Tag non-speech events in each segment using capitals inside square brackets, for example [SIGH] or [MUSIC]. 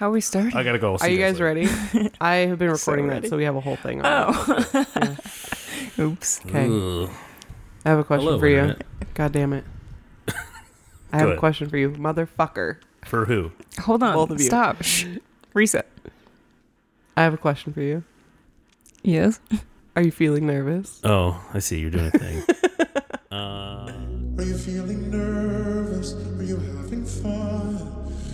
How are we starting? I gotta go. Are you guys ready? [LAUGHS] I have been So recording that, so we have a whole thing. On oh. [LAUGHS] Oops. Okay. Ugh. I have a question Hello, for you. Internet. God damn it. [LAUGHS] I have a question for you, motherfucker. For who? Hold on. Both of you. Stop. Shh. Reset. I have a question for you. Yes. Are you feeling nervous? Oh, I see. You're doing a thing. uh, Are you feeling nervous? Are you having fun?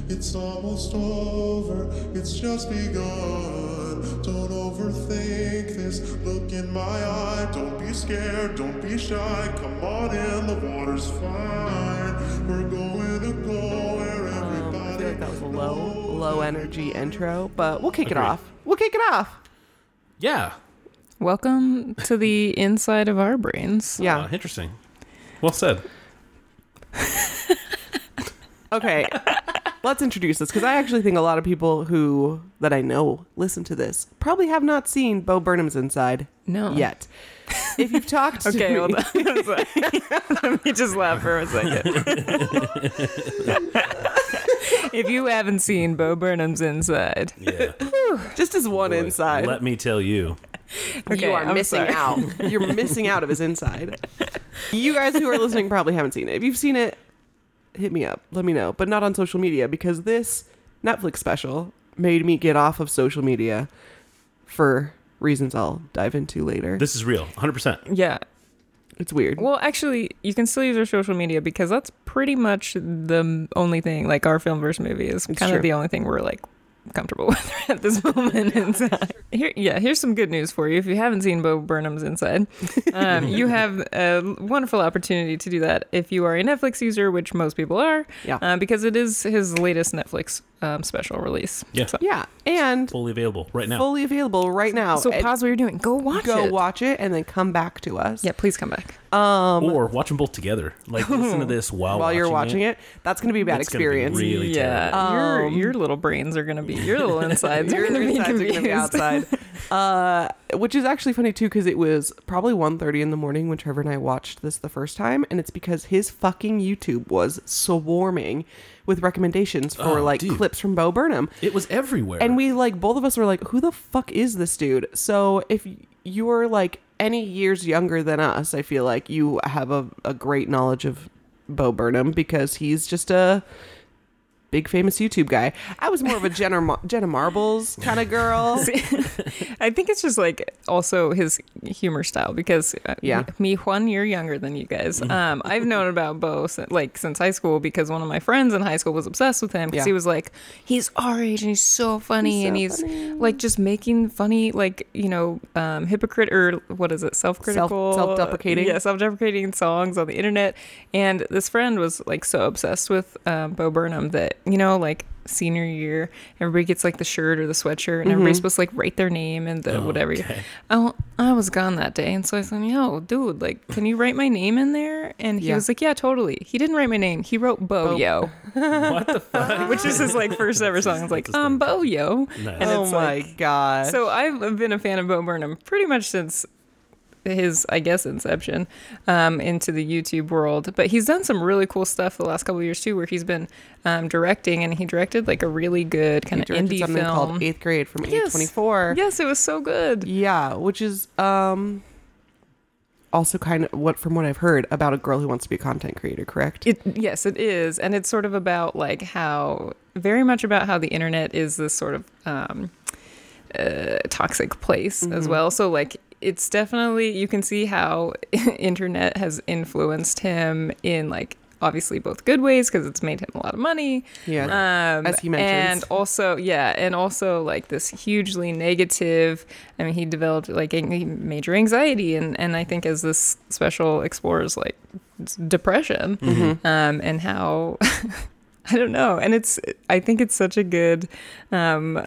It's almost over, it's just begun. Don't overthink this. Look in my eye. Don't be scared, don't be shy. Come on in, the water's fine. We're going to go where Um, I everybody. feel like that was a low, low energy intro, but we'll kick it off. We'll kick it off. yeah. Welcome to the inside of our brains. Yeah. Uh, interesting. Well said. [LAUGHS] Okay. [LAUGHS] Let's introduce this because I actually think a lot of people who that I know listen to this probably have not seen Bo Burnham's Inside No. yet. If you've talked to Okay, me, hold on. [LAUGHS] [LAUGHS] Let me just laugh for a second. if you haven't seen Bo Burnham's Inside, Yeah. just as one Boy, inside, Let me tell you. Okay, you are I'm missing sorry. out. You're missing out of his inside. You guys who are listening probably haven't seen it. If you've seen it, hit me up. Let me know, but not on social media because this Netflix special made me get off of social media for reasons I'll dive into later. This is real. 100%. yeah. It's weird. Well, actually, you can still use our social media because that's pretty much the only thing. Like our film versus movie is It's kind true. of the only thing we're like comfortable [LAUGHS] with at this moment in time. Here, yeah, here's some good news for you. If you haven't seen Bo Burnham's Inside, um, [LAUGHS] you have a wonderful opportunity to do that if you are a Netflix user, which most people are, Yeah. uh, because it is his latest Netflix um, special release. Yeah. So, yeah, and Fully available right now. fully available right now. so And pause what you're doing. Go watch go it. Go watch it and then come back to us. Yeah, please come back. Um, or watch them both together. Like, listen to this while, while you're watching it. it, that's going to be a bad It's gonna be experience. Really yeah, terrible. your your little brains are gonna be your little [LAUGHS] insides Your gonna insides are gonna be outside. Uh, which is actually funny too, because it was probably 1.30 in the morning when Trevor and I watched this the first time, and it's because his fucking YouTube was swarming with recommendations for Oh, like dude. clips from Bo Burnham, It was everywhere. and we like both of us were like, "Who the fuck is this dude?" So if you're like any years younger than us, I feel like you have a, a great knowledge of Bo Burnham because he's just a big famous YouTube guy. I was more of a [LAUGHS] Jenna, Mar- Jenna Marbles kind of girl. See, [LAUGHS] I think it's just like also his humor style because uh, Yeah. me one year younger than you guys. Um, I've known about Bo since, like since high school because one of my friends in high school was obsessed with him because Yeah. he was like he's our age and he's so funny He's so and he's funny. like just making funny like you know um, hypocrite or what is it self critical self-deprecating. yeah self deprecating songs on the internet and this friend was like so obsessed with um, Bo Burnham that you know like senior year everybody gets like the shirt or the sweatshirt and everybody's supposed to like write their name and the whatever Okay. Oh, I was gone that day, and so I said, "Yo, dude, like, can you write my name in there?" And he Yeah. was like, "Yeah, totally." He didn't write my name; he wrote Bo, Bo. Yo, [LAUGHS] what the fuck? [LAUGHS] which is his like first ever song. It's like, That's his um. Bo Yo. Nice. And oh it's my like- god! So I've been a fan of Bo Burnham pretty much since his, I guess, inception um, into the YouTube world. But he's done some really cool stuff the last couple of years too, where he's been um, directing, and he directed like a really good kind of indie something film. called Eighth Grade from Yes. A24. yes, it was so good. Yeah, which is um also kind of what from what I've heard about a girl who wants to be a content creator, correct? It yes, it is, and it's sort of about like how very much about how the internet is this sort of um, uh, toxic place Mm-hmm. as well. So like it's definitely you can see how [LAUGHS] internet has influenced him in like obviously both good ways because it's made him a lot of money yeah. um, As he mentions. and also yeah, and also like this hugely negative. I mean, he developed like major anxiety, and and I think as this special explores like depression, Mm-hmm. um, and how [LAUGHS] I don't know, and it's I think it's such a good. Um,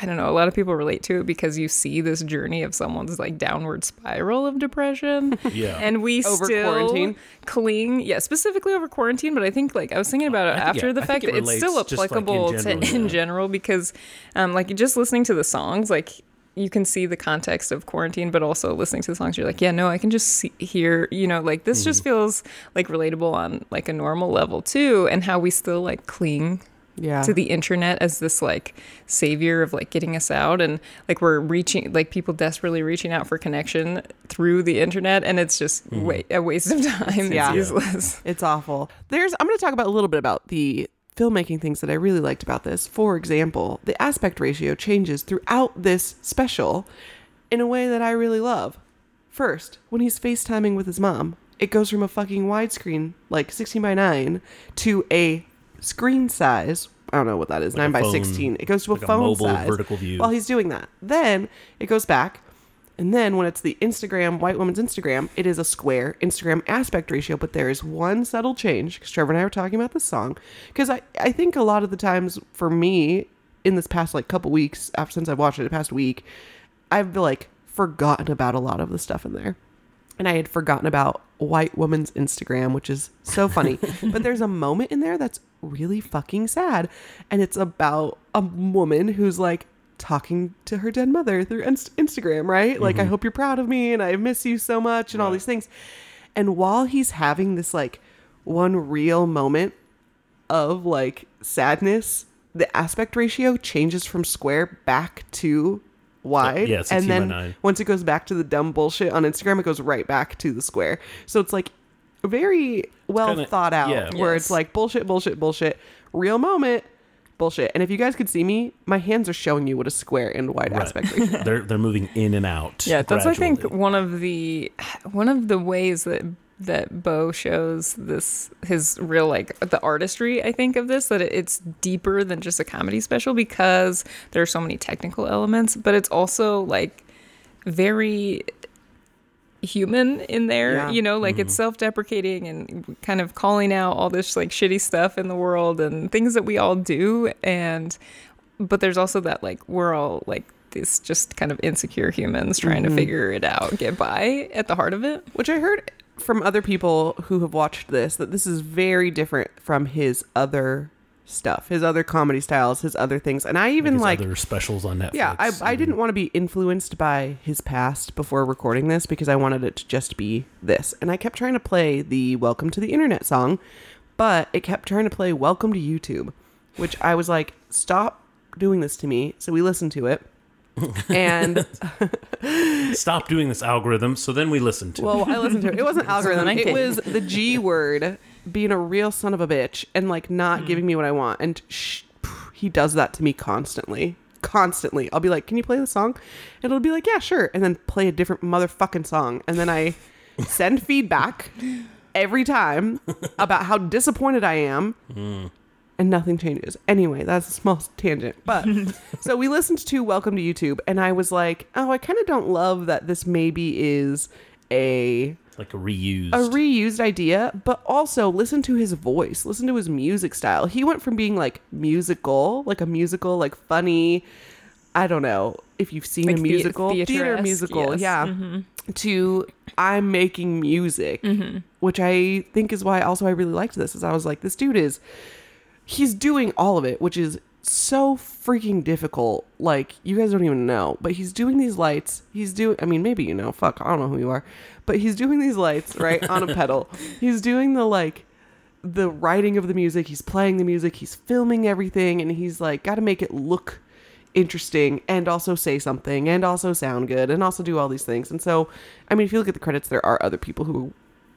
I don't know. A lot of people relate to it because you see this journey of someone's like downward spiral of depression, [LAUGHS] Yeah. and we Over still quarantine? cling yeah specifically over quarantine but i think like i was thinking about it think- after yeah, the fact think that it's still relates just, like, in applicable general, to in general because um like just listening to the songs like you can see the context of quarantine but also listening to the songs you're like yeah no i can just see, hear you know like this Mm-hmm. just feels like relatable on like a normal level too and how we still like cling Yeah. to the internet as this like savior of like getting us out and like we're reaching like people desperately reaching out for connection through the internet and it's just mm-hmm. wa- a waste of time Yeah. it's useless [LAUGHS] It's awful. There's I'm going to talk about a little bit about the filmmaking things that I really liked about this. For example, the aspect ratio changes throughout this special in a way that I really love. First, when he's FaceTiming with his mom, it goes from a fucking widescreen, like 16 by 9, to a screen size. I don't know what that is, Like 9 a by phone- 16. It goes to like a a phone mobile size vertical view. while he's doing that. Then it goes back and then when it's the Instagram, white woman's Instagram, it is a square Instagram aspect ratio, but there is one subtle change because Trevor and I were talking about this song. Because I, I think a lot of the times for me in this past like couple weeks after since I've watched it the past week, I've like forgotten about a lot of the stuff in there. And I had forgotten about white woman's Instagram, which is so funny. [LAUGHS] but there's a moment in there that's really fucking sad. And it's about a woman who's like talking to her dead mother through Inst- Instagram, right? Like, I mm-hmm. hope you're proud of me and I miss you so much and all these things. And while he's having this like one real moment of like sadness, the aspect ratio changes from square back to wide. Yeah, 16 and by then 9. once it goes back to the dumb bullshit on Instagram, it goes right back to the square. So it's like very well kinda- thought out, yeah. where Yes. it's like bullshit, bullshit, bullshit, real moment, bullshit. And if you guys could see me, my hands are showing you what a square and wide Right. aspect [LAUGHS] ratio. they're they're moving in and out. yeah that's i think one of the one of the ways that that bo shows this his real like the artistry i think of this that it's deeper than just a comedy special because there are so many technical elements but it's also like very human in there Yeah. you know? Like it's mm-hmm. self-deprecating and kind of calling out all this like shitty stuff in the world and things that we all do and but there's also that like we're all like these just kind of insecure humans trying to mm-hmm. figure it out get by at the heart of it Which I heard from other people who have watched this that this is very different from his other stuff, his other comedy styles, his other things. And I even His like other specials on Netflix. Yeah, I, I didn't want to be influenced by his past before recording this because I wanted it to just be this. And I kept trying to play the Welcome to the Internet song, but it kept trying to play Welcome to YouTube, which I was like, stop doing this to me. So we listened to it. [LAUGHS] And [LAUGHS] stop doing this algorithm. So then we listened to. it. well, I listened to it. It wasn't [LAUGHS] algorithm. It 19. was the G word being a real son of a bitch and like not hmm. giving me what I want. And sh- he does that to me constantly. Constantly. I'll be like, "Can you play the song?" And it'll be like, "Yeah, sure." And then play a different motherfucking song. And then I send feedback every time about how disappointed I am. Hmm. And nothing changes. Anyway, that's a small [LAUGHS] tangent. But [LAUGHS] so we listened to Welcome to YouTube, and I was like, oh, I kind of don't love that this maybe is a like a reused. a reused idea, but also listen to his voice, listen to his music style. He went from being like musical, like a musical, like funny. I don't know if you've seen Like a musical, theater theater-esque, musical, yes. Mm-hmm. yeah. To I'm making music, which I think is why also I really liked this. Is I was like, this dude is he's doing all of it, which is so freaking difficult. Like you guys don't even know, but he's doing these lights. He's doing. I mean, maybe you know. Fuck, I don't know who you are, but he's doing these lights right on a [LAUGHS] pedal. He's doing the like the writing of the music. He's playing the music. He's filming everything, and he's like got to make it look interesting and also say something and also sound good and also do all these things. And so, I mean, if you look at the credits, there are other people who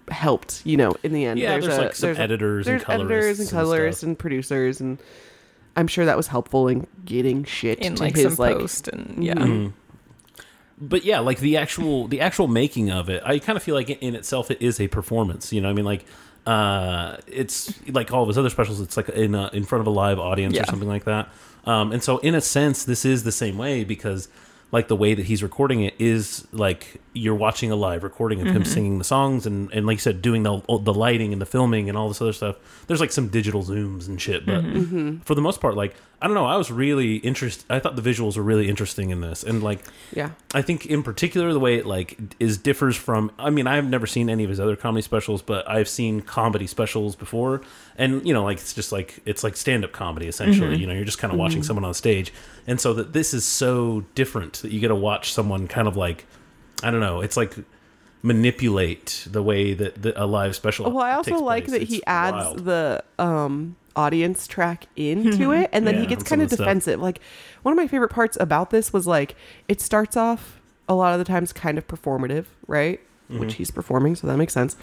helped. You know, in the end, Yeah, there's, a- like, some there's a- editors and there's editors and colorists and colorists stuff. and producers and. I'm sure that was helpful in getting shit in to like his some like post and yeah Mhm. but yeah, like the actual the actual making of it, I kind of feel like in itself it is a performance. You know, I mean, like uh, it's like all of his other specials. It's like in a, in front of a live audience or something like that. Um, and so, in a sense, this is the same way because like the way that he's recording it is like you're watching a live recording of him mm-hmm. singing the songs and, and like you said doing the the lighting and the filming and all this other stuff. There's like some digital zooms and shit but mm-hmm. Mm-hmm. for the most part like i don't know i was really interested i thought the visuals were really interesting in this and like yeah. I think in particular the way it like is differs from I mean I've never seen any of his other comedy specials but I've seen comedy specials before and you know like it's just like it's like stand-up comedy essentially mm-hmm. you know you're just kind of watching mm-hmm. someone on stage and so that this is so different that you get to watch someone kind of like I don't know it's like manipulate the way that the, a live special. Well, I also takes like place. that he adds wild. the um audience track into [LAUGHS] it and then he gets kind of of the stuff. defensive. Like one of my favorite parts about this was like it starts off a lot of the times kind of performative, right? Mm-hmm. Which he's performing, so that makes sense.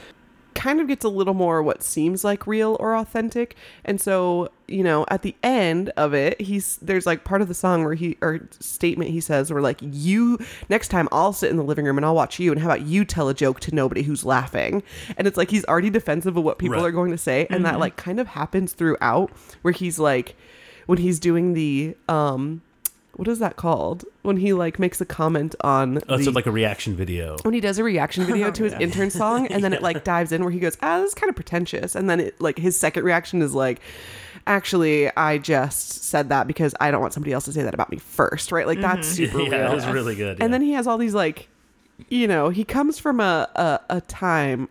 Kind of gets a little more what seems like real or authentic. And so, you know, at the end of it, he's there's like part of the song where he or statement he says where like you next time I'll sit in the living room and I'll watch you and how about you tell a joke to nobody who's laughing. And it's like he's already defensive of what people Right. are going to say and that like kind of happens throughout where he's like when he's doing the um what is that called? When he like makes a comment on Oh, the, so like a reaction video. when he does a reaction video [LAUGHS] to his intern song and then it like [LAUGHS] dives in where he goes ah this is kind of pretentious and then it like his second reaction is like actually i just said that because i don't want somebody else to say that about me first right like that's super [LAUGHS] yeah, real it was really good. and then he has all these like you know he comes from a a, a time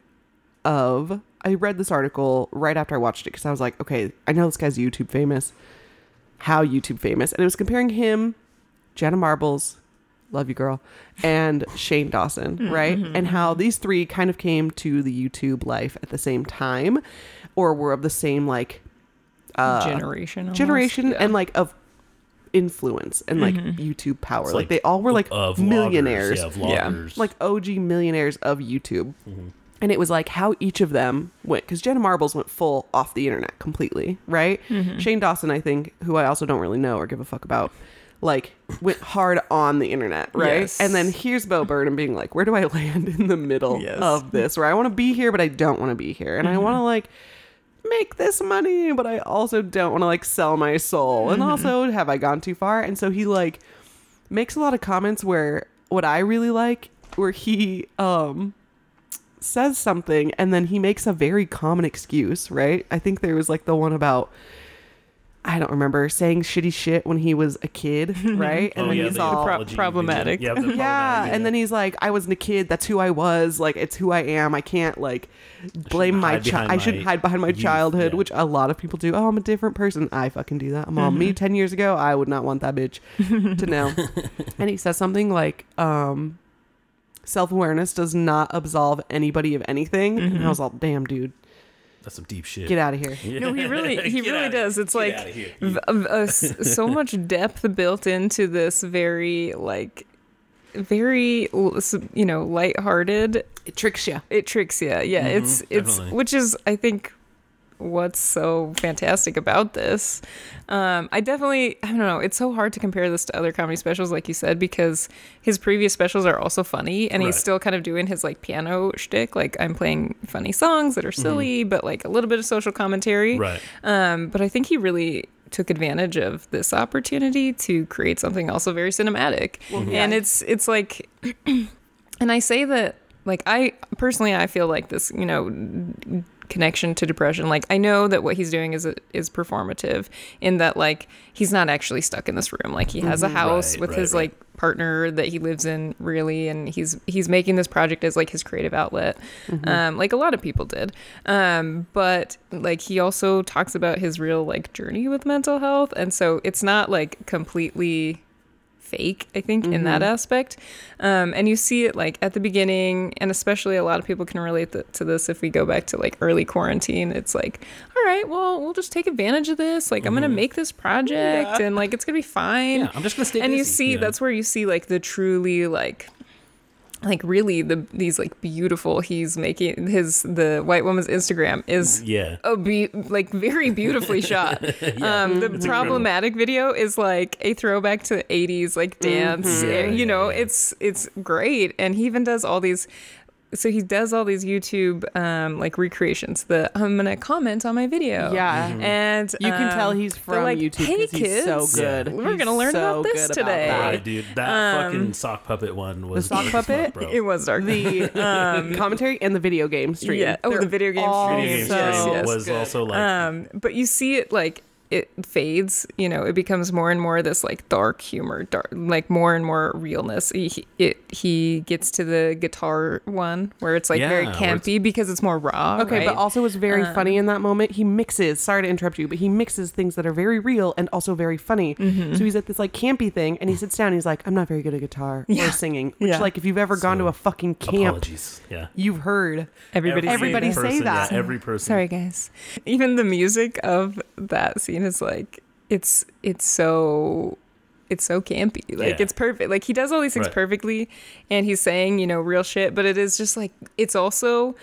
of i read this article right after i watched it because i was like okay i know this guy's youtube famous how youtube famous and it was comparing him jenna marbles love you girl and shane dawson right and how these three kind of came to the youtube life at the same time or were of the same like uh generation. almost. generation Yeah. and like of influence and like YouTube power. It's Like, they all were like of millionaires, Vloggers, yeah, Yeah. like OG millionaires of YouTube. Mm-hmm. And it was like how each of them went because Jenna Marbles went full off the internet completely, right? Mm-hmm. Shane Dawson, I think, who I also don't really know or give a fuck about, like went hard on the internet, right? Yes. And then here's Bo Burnham being like, where do I [LAUGHS] land in the middle Yes. of this? Where I want to be here, but I don't want to be here, and I mm-hmm. want to like make this money, but I also don't want to like sell my soul. And mm-hmm. also, have I gone too far? And so he like makes a lot of comments where what I really like, where he um says something and then he makes a very common excuse, right? I think there was like the one about I don't remember saying shitty shit when he was a kid, [LAUGHS] right? And oh, then yeah, he's the all pro- problematic. Yeah, the [LAUGHS] yeah, problematic and then he's like, "I wasn't a kid. That's who I was. Like, it's who I am. I can't like blame my child. I shouldn't hide behind my youth." childhood, Yeah. which a lot of people do. Oh, I'm a different person. I fucking do that. Mom, me ten years ago, I would not want that bitch to know. [LAUGHS] and he says something like, um, "Self awareness does not absolve anybody of anything." And I was all, "Damn, dude, that's some deep shit. get out of here." [LAUGHS] No, he really, he Get really does. It's get like outta v- uh, uh, so [LAUGHS] much depth built into this very like very you know lighthearted. It tricks you. It tricks you. Yeah, it's it's definitely. which is I think what's so fantastic about this. Um, I definitely I don't know. It's so hard to compare this to other comedy specials, like you said, because his previous specials are also funny, and he's still kind of doing his like piano shtick. Like I'm playing funny songs that are silly, but like a little bit of social commentary. Right. Um, but I think he really took advantage of this opportunity to create something also very cinematic. And it's it's like [CLEARS THROAT] and I say that like I personally I feel like this, you know, connection to depression. Like I know that what he's doing is is performative in that like he's not actually stuck in this room. Like he has a house Right, with right, his right. like partner that he lives in really and he's he's making this project as like his creative outlet um like a lot of people did um but like he also talks about his real like journey with mental health and so it's not like completely fake i think in that aspect. Um, and you see it like at the beginning and especially a lot of people can relate th- to this if we go back to like early quarantine. It's like all right well we'll just take advantage of this. Like i'm gonna make this project and like it's gonna be fine. Yeah, I'm just gonna stay and you see you know? that's where you see like the truly like like really the these like beautiful he's making his the white woman's instagram is Yeah. a be like very beautifully [LAUGHS] shot. um, the problematic video is like a throwback to 80s like dance. Yeah, you yeah, know, yeah. it's it's great, and he even does all these. So he does all these YouTube um, like recreations. The I'm gonna comment on my video. Yeah. and You can um, tell he's from like, YouTube "Hey, because he's so kids, good. We're He's gonna learn so about this good today." that. Right, dude. That Um, fucking sock puppet one was the sock dark as fuck, puppet? bro. It was dark. the [LAUGHS] um, commentary and the video game stream. Yeah. Oh, the They're video game all stream. Video game Yes, stream yes. was good. also like um, but you see it like it fades, you know, it becomes more and more this like dark humor, dark, like more and more realness. He, he- it he gets to the guitar one where it's like very Yeah, where it's- campy because it's more raw. Okay, right? but also was very Um, funny in that moment. He mixes. Sorry to interrupt you, but he mixes things that are very real and also very funny. Mm-hmm. So he's at this like campy thing, and he sits down. and He's like, "I'm not very good at guitar Yeah. or singing." Which, Yeah. like, if you've ever gone So, to a fucking camp, Apologies. Yeah. you've heard. everybody, say Everybody that. say person, that. Yeah, every person. Sorry, guys. Even the music of that scene is like it's it's so it's so campy. Like Yeah. it's perfect. Like he does all these things Right. perfectly, and he's saying you know real shit, but it is just like it's also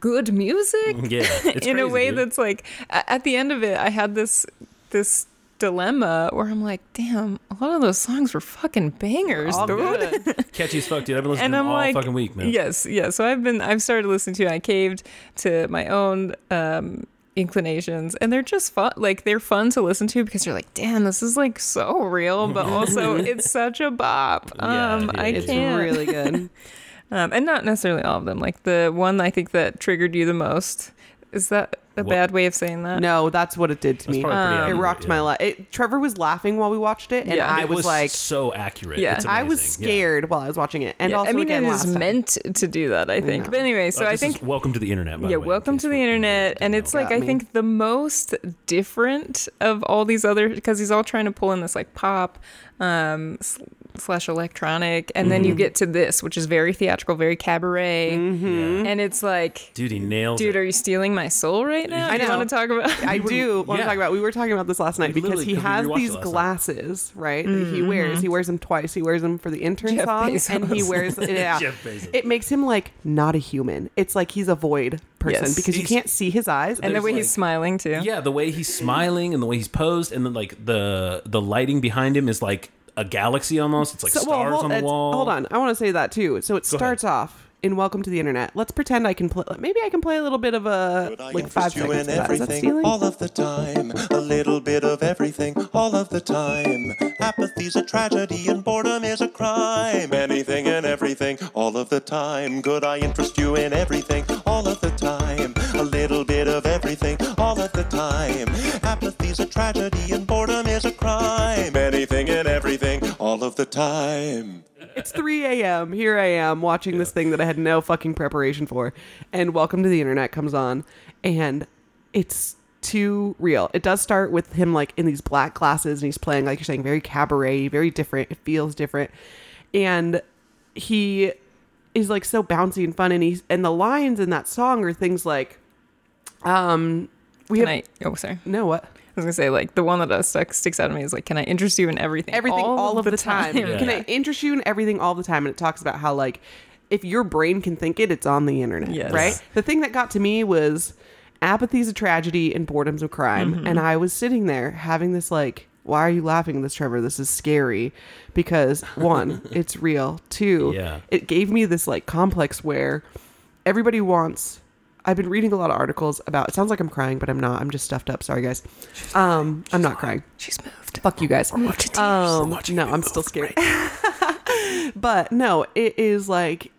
good music [LAUGHS] Yeah. It's [LAUGHS] in a way dude. that's like at the end of it, I had this this dilemma where I'm like, damn, a lot of those songs were fucking bangers, All dude. [LAUGHS] catchy as fuck, dude. I've been listening and to I'm them all like, fucking week, man. yes, yeah. So I've been, I've started listening to. I caved to my own um, inclinations, and they're just fun. Like they're fun to listen to because you're like, damn, this is like so real, but [LAUGHS] also it's such a bop. Yeah, Um, yeah, I yeah. It's can't. really good. [LAUGHS] [LAUGHS] Um, and not necessarily all of them. Like the one I think that triggered you the most. Is that a What? bad way of saying that? no, that's what it did to That's me. Um, It rocked yeah. my life. Trevor was laughing while we watched it, and Yeah. I It was, like, so accurate. Yeah. It's I was amazing. Yeah. scared while I was watching it, and Yeah, also I mean, again it last is time. meant to do that, I think. know. But anyway, Uh, so I think welcome to the internet. By yeah, way, welcome to the internet, and it's like I me. think the most different of all these other because he's all trying to pull in this like pop um s- slash electronic, and then you Mm-hmm. get to this, which is very theatrical, very cabaret, Mm-hmm. and it's like. dude, he nails Dude, it. are you stealing my soul right now? I Do you want to talk about? I [LAUGHS] do want to yeah. talk about. We were talking about this last night We because literally- he 'cause we has these it last night. glasses, right? That he wears. He wears them twice. He wears them for the intern Mm-hmm. Jeff song, and he wears. [LAUGHS] Yeah, Jeff Bezos. it makes him like not a human. It's like he's a void person Yes. because you can't see his eyes. and the way like- he's smiling too. Yeah, the way he's smiling and the way he's posed, and then like the the lighting behind him is like a galaxy almost. It's like So- well, stars hold, on the wall. Hold on, I want to say that too. So it Go starts off in "Welcome to the Internet." Let's pretend I can play. Maybe I can play a little bit of a Could I like five you seconds in of that. Is that everything stealing? all of the time? A little bit of everything all of the time. Apathy's a tragedy and boredom is a crime. Anything and everything all of the time. Could I interest you in everything all of the time? A little bit of everything all of the time. Apathy's a tragedy and the time. It's 3 a.m. Here I am watching this thing that I had no fucking preparation for. And Welcome to the Internet comes on. And it's too real. It does start with him like in these black glasses and he's playing, like you're saying, very cabaret, very different. It feels different. And he is like so bouncy and fun. And he's, and the lines in that song are things like, um, we Can have, I? Oh, sorry. no, what? I was gonna say like the one that uh, stuck sticks out to me is like, can I interest you in everything? everything all, of the, time. Yeah. Can I interest you in everything all the time? And it talks about how like if your brain can think it, it's on the internet, Yes. right? The thing that got to me was apathy's a tragedy and boredom's a crime, Mm-hmm. and I was sitting there having this like. Why are you laughing at this, Trevor? This is scary because one, [LAUGHS] it's real. Two, Yeah. it gave me this like complex where everybody wants. I've been reading a lot of articles about. It sounds like I'm crying, but I'm not. I'm just stuffed up. Sorry, guys. Um, I'm not crying. She's moved. Fuck you guys. moved to tears. Um, watching no, I'm still scared. right [LAUGHS] but no, it is like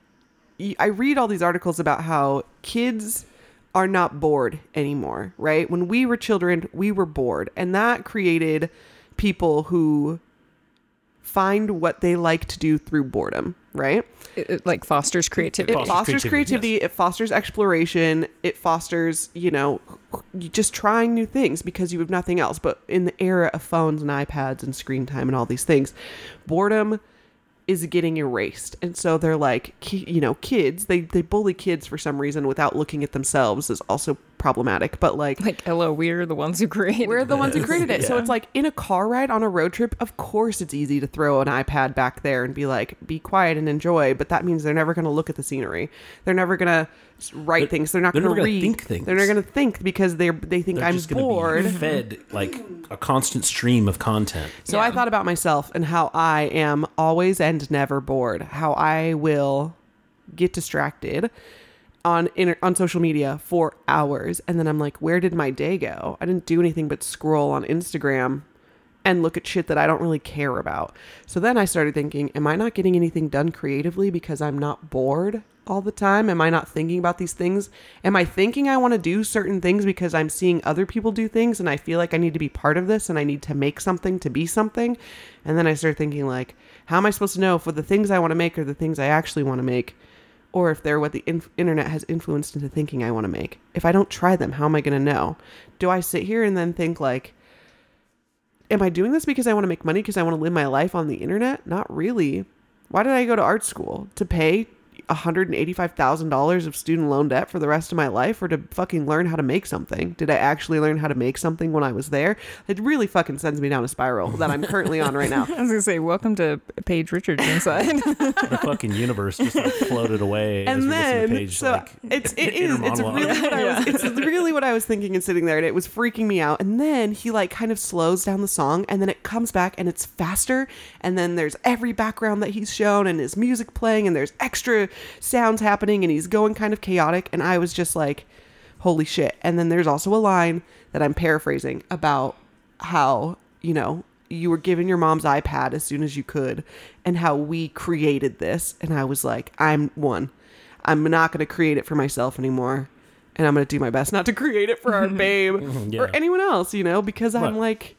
I read all these articles about how kids are not bored anymore, right? When we were children, we were bored, and that created people who find what they like to do through boredom, right? It, it, like fosters creativity. It fosters fosters creativity, creativity. It fosters exploration. It fosters, you know, just trying new things because you have nothing else. But in the era of phones and iPads and screen time and all these things, boredom is getting erased. And so they're like, you know, kids, they, they bully kids for some reason without looking at themselves is also problematic. But like, like, hello, we're the ones who created. we're the ones who created it. So it's like in a car ride on a road trip, of course it's easy to throw an iPad back there and be like, be quiet and enjoy. But that means they're never going to look at the scenery. They're never going to write They're- things. They're not going to read. think things. They're not going to think because they're they think They're I'm just gonna bored. be fed like a constant stream of content. So I thought about myself and how I am always and never bored. How I will get distracted on inter- on social media for hours, and then I'm like, where did my day go? I didn't do anything but scroll on Instagram and look at shit that I don't really care about. So then I started thinking, am I not getting anything done creatively because I'm not bored all the time? Am I not thinking about these things? Am I thinking I want to do certain things because I'm seeing other people do things and I feel like I need to be part of this and I need to make something to be something? And then I started thinking like, how am I supposed to know if the things I want to make are the things I actually want to make? Or if they're what the inf- internet has influenced into thinking I want to make. If I don't try them, how am I going to know? Do I sit here and then think like, am I doing this because I want to make money because I want to live my life on the internet? Not really. Why did I go to art school? To pay $185,000 of student loan debt for the rest of my life or to fucking learn how to make something? Did I actually learn how to make something when I was there? It really fucking sends me down a spiral that I'm currently on right now. [LAUGHS] I was gonna say, welcome to Paige Richards inside. [LAUGHS] the fucking universe just like floated away and we then to Paige, so like, it's it [LAUGHS] inner is it's really what I was it's really what I was thinking and sitting there and it was freaking me out and then he like kind of slows down the song and then it comes back and it's faster and then there's every background that he's shown and his music playing and there's extra sounds happening and he's going kind of chaotic and I was just like holy shit and then there's also a line that I'm paraphrasing about how you know you were given your mom's iPad as soon as you could and how we created this and I was like I'm one I'm not going to create it for myself anymore. And I'm going to do my best not to create it for our [LAUGHS] babe [LAUGHS] Yeah. or anyone else, you know, because I'm Right. like,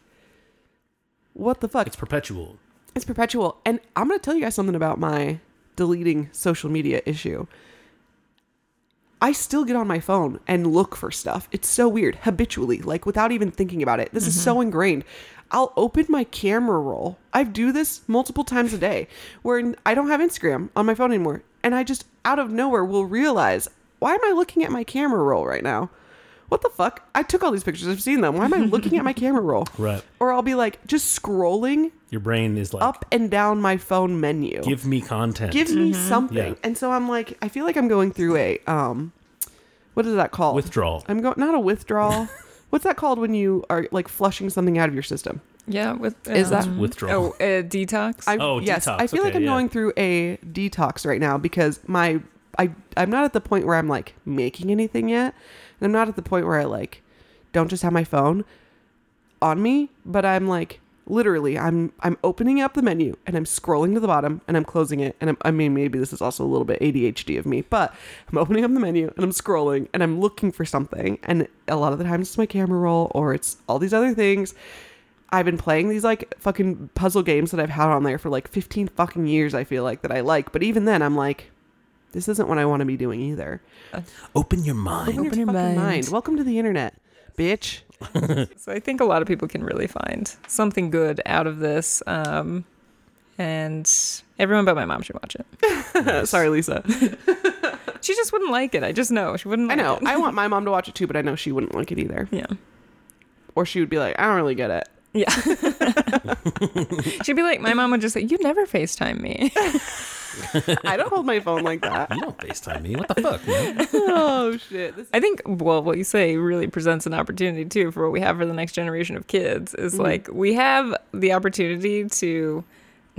what the fuck? it's perpetual. It's perpetual. And I'm going to tell you guys something about my deleting social media issue. I still get on my phone and look for stuff. It's so weird, habitually, like without even thinking about it. This is so mm-hmm. ingrained. I'll open my camera roll. I do this multiple times a day where I don't have Instagram on my phone anymore. And I just out of nowhere will realize, why am I looking at my camera roll right now? What the fuck? I took all these pictures. I've seen them. Why am I looking at my [LAUGHS] camera roll? Right. Or I'll be like just scrolling Your brain is like, up and down my phone menu give me content. give me something Yeah. and so i'm like i feel like i'm going through a um what is that called Withdrawal. i'm going not a withdrawal [LAUGHS] what's that called when you are like flushing something out of your system yeah, with Is that- um, Withdrawal. Oh, uh, detox. I'm, Oh, yes detox. i feel like Okay, i'm yeah. going through a detox right now because my i i'm not at the point where i'm like making anything yet and i'm not at the point where i like don't just have my phone on me but i'm like literally i'm i'm opening up the menu and i'm scrolling to the bottom and i'm closing it. And I'm, i mean maybe this is also a little bit adhd of me but i'm opening up the menu and i'm scrolling and i'm looking for something. And a lot of the times it's my camera roll or it's all these other things. I've been playing these like fucking puzzle games that I've had on there for like 15 fucking years, I feel like that I like. But even then, I'm like, this isn't what I want to be doing either. Open your mind. Open your fucking mind. Welcome to the internet, bitch. [LAUGHS] So I think a lot of people can really find something good out of this. Um, and everyone but my mom should watch it. [LAUGHS] Sorry, Lisa. [LAUGHS] She just wouldn't like it. I just know she wouldn't. I Like know. It. I want my mom to watch it too, but I know she wouldn't like it either. Yeah. Or she would be like, I don't really get it. Yeah. [LAUGHS] She'd be like, my mom would just say, "You never Facetime me." [LAUGHS] I don't hold my phone like that. You don't FaceTime me. What the fuck, man? oh, shit. This- I think well, what you say really presents an opportunity too for what we have for the next generation of kids. Is Mm-hmm. like we have the opportunity to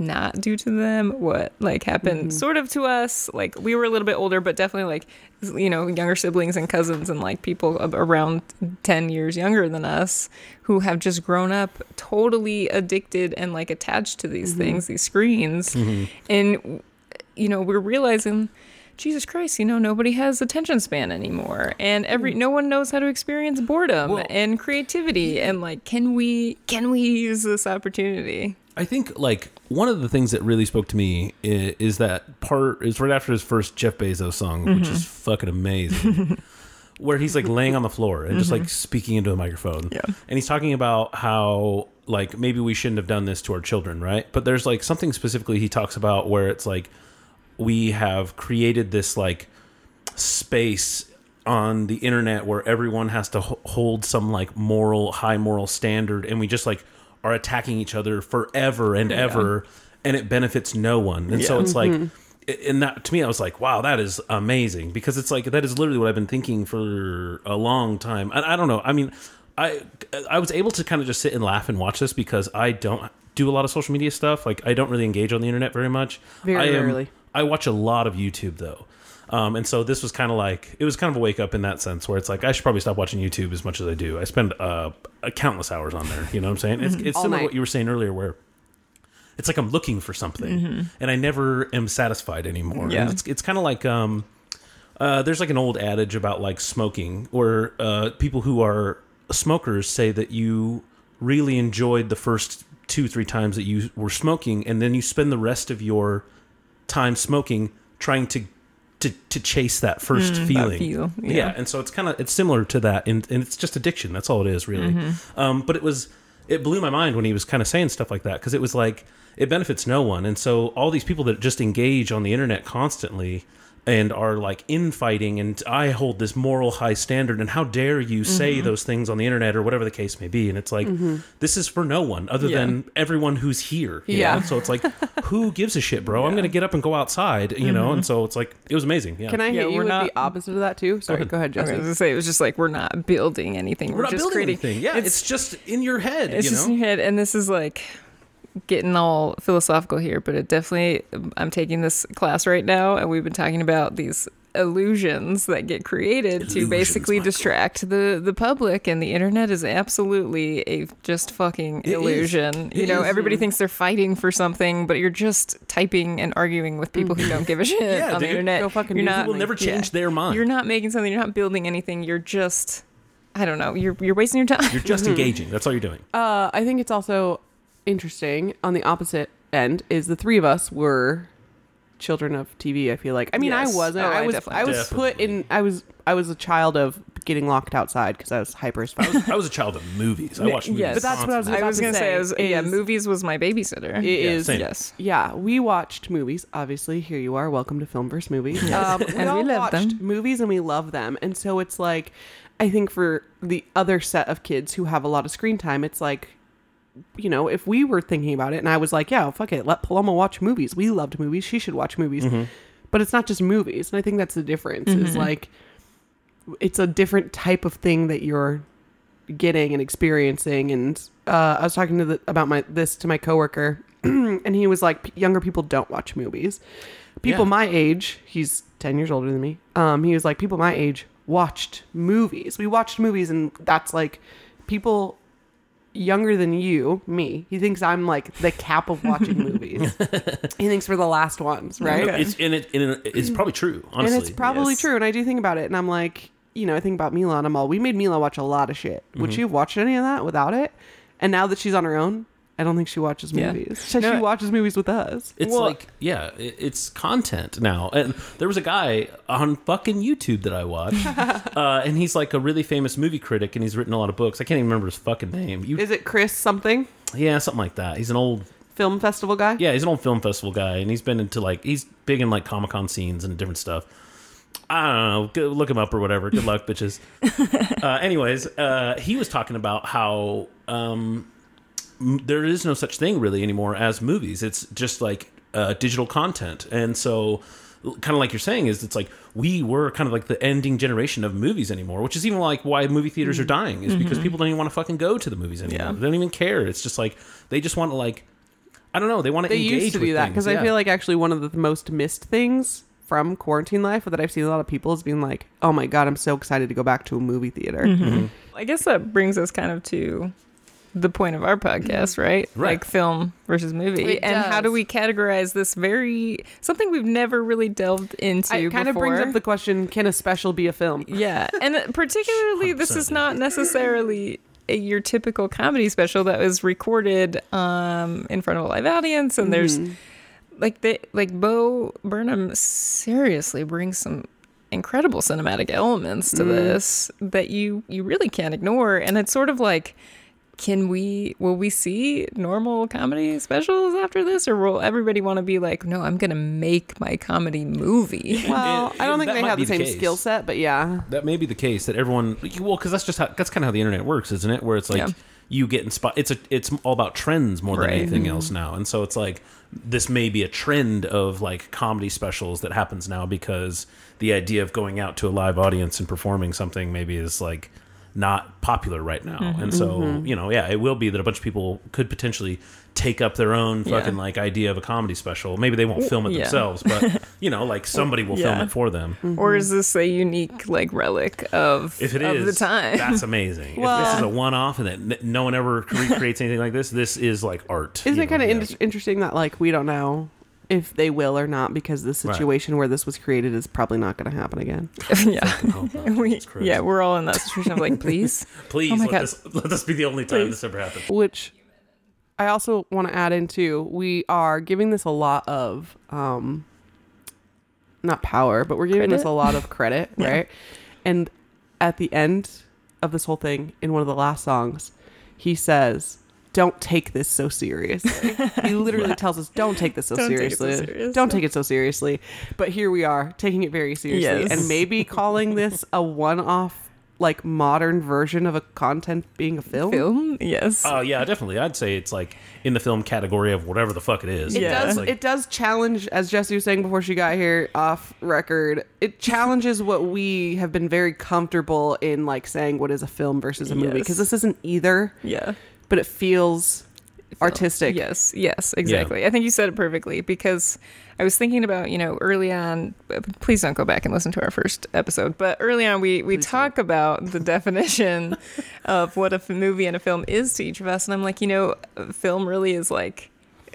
not do to them what like happened Mm-hmm. sort of to us. Like we were a little bit older, but definitely like you know younger siblings and cousins and like people around ten years younger than us who have just grown up totally addicted and like attached to these Mm-hmm. things, these screens, and you know we're realizing jesus christ you know nobody has attention span anymore and every no one knows how to experience boredom and creativity and like can we can we use this opportunity I think like one of the things that really spoke to me is, is that part is right after his first Jeff Bezos song, which is mm-hmm. fucking amazing. [LAUGHS] where he's like laying on the floor and just like mm-hmm. speaking into a microphone. Yeah. And he's talking about how like maybe we shouldn't have done this to our children, right? But there's like something specifically he talks about where it's like we have created this like space on the internet where everyone has to ho- hold some like moral high moral standard and we just like are attacking each other forever and ever and it benefits no one. And so it's like mm-hmm. and that to me i was like wow that is amazing. Because it's like that is literally what i've been thinking for a long time. And i don't know. I mean i i was able to kind of just sit and laugh and watch this because i don't do a lot of social media stuff. Like i don't really engage on the internet very much. Very I am, rarely. I watch a lot of YouTube though. Um, and so this was kind of like it was kind of a wake up in that sense where it's like I should probably stop watching YouTube as much as I do. I spend uh, countless hours on there. You know what I'm saying? It's, it's All similar to what you were saying earlier, where it's like I'm looking for something and I never am satisfied anymore. Yeah. And it's it's kind of like um, uh, there's like an old adage about like smoking, where uh, people who are smokers say that you really enjoyed the first two three times that you were smoking, and then you spend the rest of your time smoking trying to to, to chase that first feeling. feel, yeah. yeah. and so it's kind of it's similar to that, and, and it's just addiction. That's all it is, really. Um, but it was it blew my mind when he was kind of saying stuff like that because it was like it benefits no one, and so all these people that just engage on the internet constantly and are like infighting and I hold this moral high standard and how dare you say mm-hmm. those things on the internet or whatever the case may be and it's like mm-hmm. this is for no one other Yeah. than everyone who's here you Yeah. know? so it's like [LAUGHS] who gives a shit bro I'm gonna get up and go outside you know and mm-hmm. so it's like it was amazing yeah Can I Yeah, hit you we're with not- the opposite of that too? Sorry, go ahead, I was gonna say it was just like we're not building anything. We're, we're not just building creating. anything yeah it's, just in your head It's you just in your head, and this is like getting all philosophical here, but it definitely. I'm taking this class right now, and we've been talking about these illusions that get created to basically Michael. distract the the public and the internet is absolutely a just fucking It is. illusion. You know is. everybody thinks they're fighting for something but you're just typing and arguing with people who don't give a shit Yeah, on the internet. Go fucking you're do not People never change their mind. You're not making something you're not building anything you're just i don't know you're you're wasting your time. You're just [LAUGHS] engaging. That's all you're doing. Uh, I think it's also interesting on the opposite end is the three of us were children of TV. I feel like. I mean, Yes. I wasn't. Oh, I I was. definitely- I was put in. I was. I was a child of getting locked outside because I was hyper as fuck. I was a child of movies I watched movies Yes. But that's what I was. I was gonna say, say I was, yeah, movies was my babysitter. It Yeah, is- same. yes. Yeah, we watched movies. Obviously, here you are. Welcome to Film vs. Movies. Um, [LAUGHS] we And all we love watched them. movies and we love them. And so it's like, I think for the other set of kids who have a lot of screen time, it's like, you know, if we were thinking about it and I was like, yeah, fuck it, let Paloma watch movies. We loved movies. She should watch movies. Mm-hmm. But it's not just movies. And I think that's the difference. Is like, it's a different type of thing that you're getting and experiencing and uh, i was talking to the, about my this to my coworker [CLEARS THROAT] and he was like younger people don't watch movies people Yeah. my age he's 10 years older than me um, he was like people my age watched movies we watched movies and that's like people younger than you me he thinks i'm like the cap of watching [LAUGHS] movies he thinks we're the last ones right Okay. it's and it, and it's probably true honestly and it's probably yes. true. And I do think about it, and I'm like, you know, I think about Mila, and I'm all, we made Mila watch a lot of shit. Mm-hmm. Would she have watched any of that without it? And now that she's on her own, I don't think she watches Yeah. movies. She, No, she watches movies with us. It's Well- like, yeah, it, it's content now. And there was a guy on fucking YouTube that I watched, [LAUGHS] uh, and he's like a really famous movie critic, and he's written a lot of books. I can't even remember his fucking name. You, Is it Chris something? yeah, something like that. He's an old, Film festival guy? yeah, he's an old film festival guy, and he's been into like, he's big in like Comic Con scenes and different stuff. I don't know. Go look him up or whatever. Good luck, bitches. [LAUGHS] Uh, anyways, uh, he was talking about how um, m- there is no such thing really anymore as movies. It's just like uh, digital content, and so kind of like you're saying is it's like we were kind of like the ending generation of movies anymore, which is even like why movie theaters are dying is because people don't even want to fucking go to the movies anymore. Yeah. They don't even care. It's just like they just want to like I don't know. They want to They engage used to with do that things. because I feel like actually one of the most missed things from quarantine life that I've seen a lot of people is being like, oh my God, I'm so excited to go back to a movie theater. Mm-hmm. I guess that brings us kind of to the point of our podcast, mm-hmm. right? Right. Like film versus movie. It and how do we categorize this very something we've never really delved into It kind of brings up the question can a special be a film? Yeah, and particularly [LAUGHS] this is not necessarily a, your typical comedy special that was recorded um, in front of a live audience, and there's mm-hmm. like they like Bo Burnham seriously brings some incredible cinematic elements to mm-hmm. this that you you really can't ignore, and it's sort of like. Can we will we see normal comedy specials after this or will everybody want to be like no I'm going to make my comedy movie? [LAUGHS] Well, It- I don't think they have the the same case. skill set, but yeah. that may be the case that everyone well because that's just how that's kind of how the internet works isn't it where it's like Yeah. you get inspired it's a it's all about trends more than Right. anything mm-hmm. else now and so it's like this may be a trend of like comedy specials that happens now because the idea of going out to a live audience and performing something maybe is like not popular right now mm-hmm, and so mm-hmm. you know yeah it will be that a bunch of people could potentially take up their own Yeah. fucking like idea of a comedy special. Maybe they won't film it Yeah. themselves, but [LAUGHS] you know, like somebody will film it for them. Mm-hmm. Or is this a unique like relic of If it of is, the time? that's amazing. if this is a one-off and that no one ever recreates anything like this, this is like art. Isn't it kind of Yeah. interesting that like we don't know if they will or not because the Right. situation where this was created is probably not going to happen again. [LAUGHS] yeah. Oh, [LAUGHS] God, we, yeah, we're all in that situation of like, [LAUGHS] please. Please Oh my let God. this let this be the only time Please. this ever happens. Which I also want to add into we are giving this a lot of um not power, but we're giving this a lot of credit, Yeah. right? And at the end of this whole thing, in one of the last songs, he says, "Don't take this so seriously." he [LAUGHS] literally tells us, "Don't take this so Don't take it so seriously. seriously." Don't take it so seriously." But here we are, taking it very seriously, Yes. and maybe calling this a one-off, like modern version of a content being a film. Film? Yes. Oh yeah, definitely. I'd say it's like in the film category of whatever the fuck it is. It Yeah. does. Like- it does challenge, as Jesse was saying before she got here off record. It challenges [LAUGHS] what we have been very comfortable in, like saying what is a film versus a movie, Yes. because this isn't either, yeah. But it feels artistic. Yes, yes, exactly. I think you said it perfectly because I was thinking about, you know, early on, uh, please don't go back and listen to our first episode, but early on we, we talk about the [LAUGHS] definition of what a movie and a film is to each of us. And I'm like, you know, film really is like,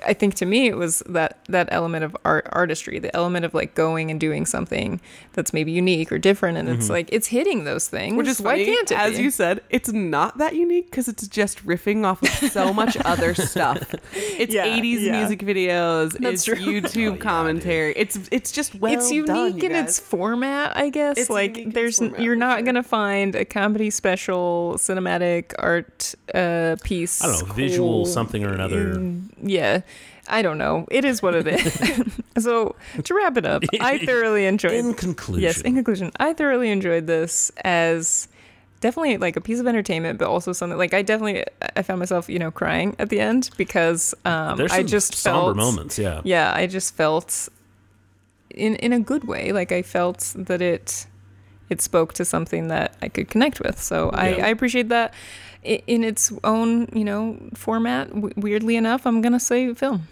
I think to me it was that that element of art artistry, the element of like going and doing something that's maybe unique or different, and it's like it's hitting those things. Which is why funny, can't it? as be? you said, it's not that unique because it's just riffing off of so [LAUGHS] much other stuff. It's Yeah, 80s yeah. music videos. That's it's true. [LAUGHS] YouTube Oh, yeah, commentary. It's it's just well it's unique done, you in its format, I guess. It's like there's format, you're not sure. gonna find a comedy special, cinematic art uh, piece. I don't know, visual something or another. in- yeah, I don't know. It is what it is. [LAUGHS] [LAUGHS] so to wrap it up, I [LAUGHS] thoroughly enjoyed. In conclusion, Yes, in conclusion, I thoroughly enjoyed this as definitely like a piece of entertainment, but also something like I definitely I found myself you know crying at the end because um, there's I just somber felt moments. Yeah, yeah i just felt in in a good way like i felt that it it spoke to something that i could connect with so I, Yeah. I appreciate that in its own you know format w- weirdly enough i'm gonna say film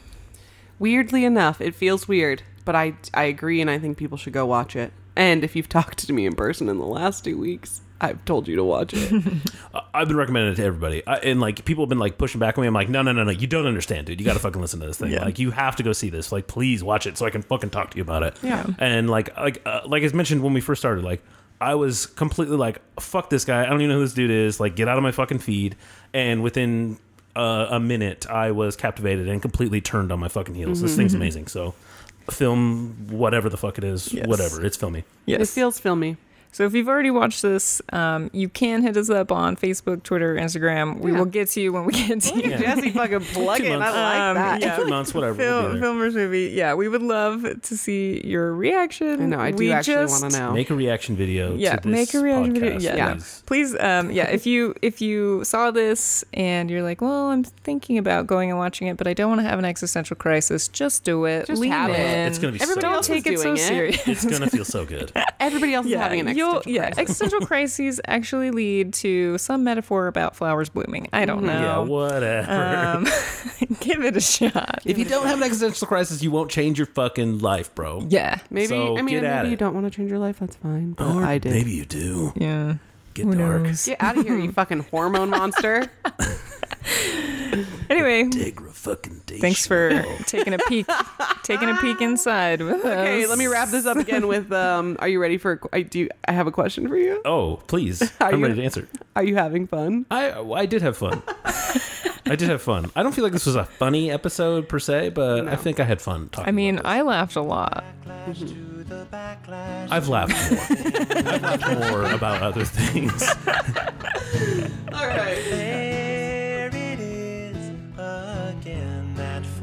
Weirdly enough, it feels weird, but I I agree, and I think people should go watch it. And if you've [LAUGHS] talked to me in person in the last two weeks, I've told you to watch it. [LAUGHS] I- I've been recommending it to everybody, I, and like people have been like pushing back on me. I'm like, no, no, no, no, you don't understand, dude. You got to fucking listen to this thing. Yeah. Like, you have to go see this. Like, please watch it so I can fucking talk to you about it. Yeah. And like, like, uh, like as mentioned when we first started, like. I was completely like, fuck this guy. I don't even know who this dude is. Like, get out of my fucking feed. And within uh, a minute, I was captivated and completely turned on my fucking heels. This thing's amazing. So, film, whatever the fuck it is, Yes. whatever. It's filmy. Yes. It feels filmy. So if you've already watched this um, you can hit us up on facebook twitter instagram we Yeah. will get to you when we get to you Yeah. Jesse fucking [LAUGHS] plugging. I months. like Um, that. yeah. Three months, whatever. we'll be film, there. film versus movie yeah we would love to see your reaction I know. I do We actually just- want to know. Make a reaction video. yeah to this make a reaction video yeah, Yeah. please. please um yeah if you if you saw this and you're like well i'm thinking about going and watching it but i don't want to have an existential crisis just do it Just lean have it. It's gonna be Everybody so don't else is take it so doing it. serious It's gonna feel so good. [LAUGHS] Everybody else is having an you'll- existential yeah crisis. existential [LAUGHS] crises actually lead to some metaphor about flowers blooming i don't Mhm. Yeah, know whatever. um [LAUGHS] give it a shot if you don't have an existential crisis, you won't change your fucking life, bro. yeah Maybe So I mean get maybe you it. don't want to change your life. That's fine. But Or I did. Maybe you do. yeah Get Who dark. knows? Get out of here, you fucking hormone monster. [LAUGHS] anyway Degra fucking day. thanks for [LAUGHS] taking a peek taking a peek inside with [LAUGHS] Okay, us. let me wrap this up again with um are you ready for I do I have a question for you. Oh, please. [LAUGHS] Are I'm you- ready to answer. Are you having fun? I I did have fun. I did have fun. I don't feel like this was a funny episode per se, but I think I had fun talking. I mean, about I laughed a lot. this. I've laughed more. I've laughed more about other things. All right.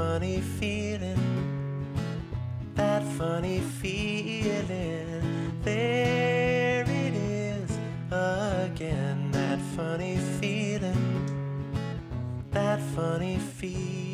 funny feeling, that funny feeling. There it is again, that funny feeling, that funny feeling.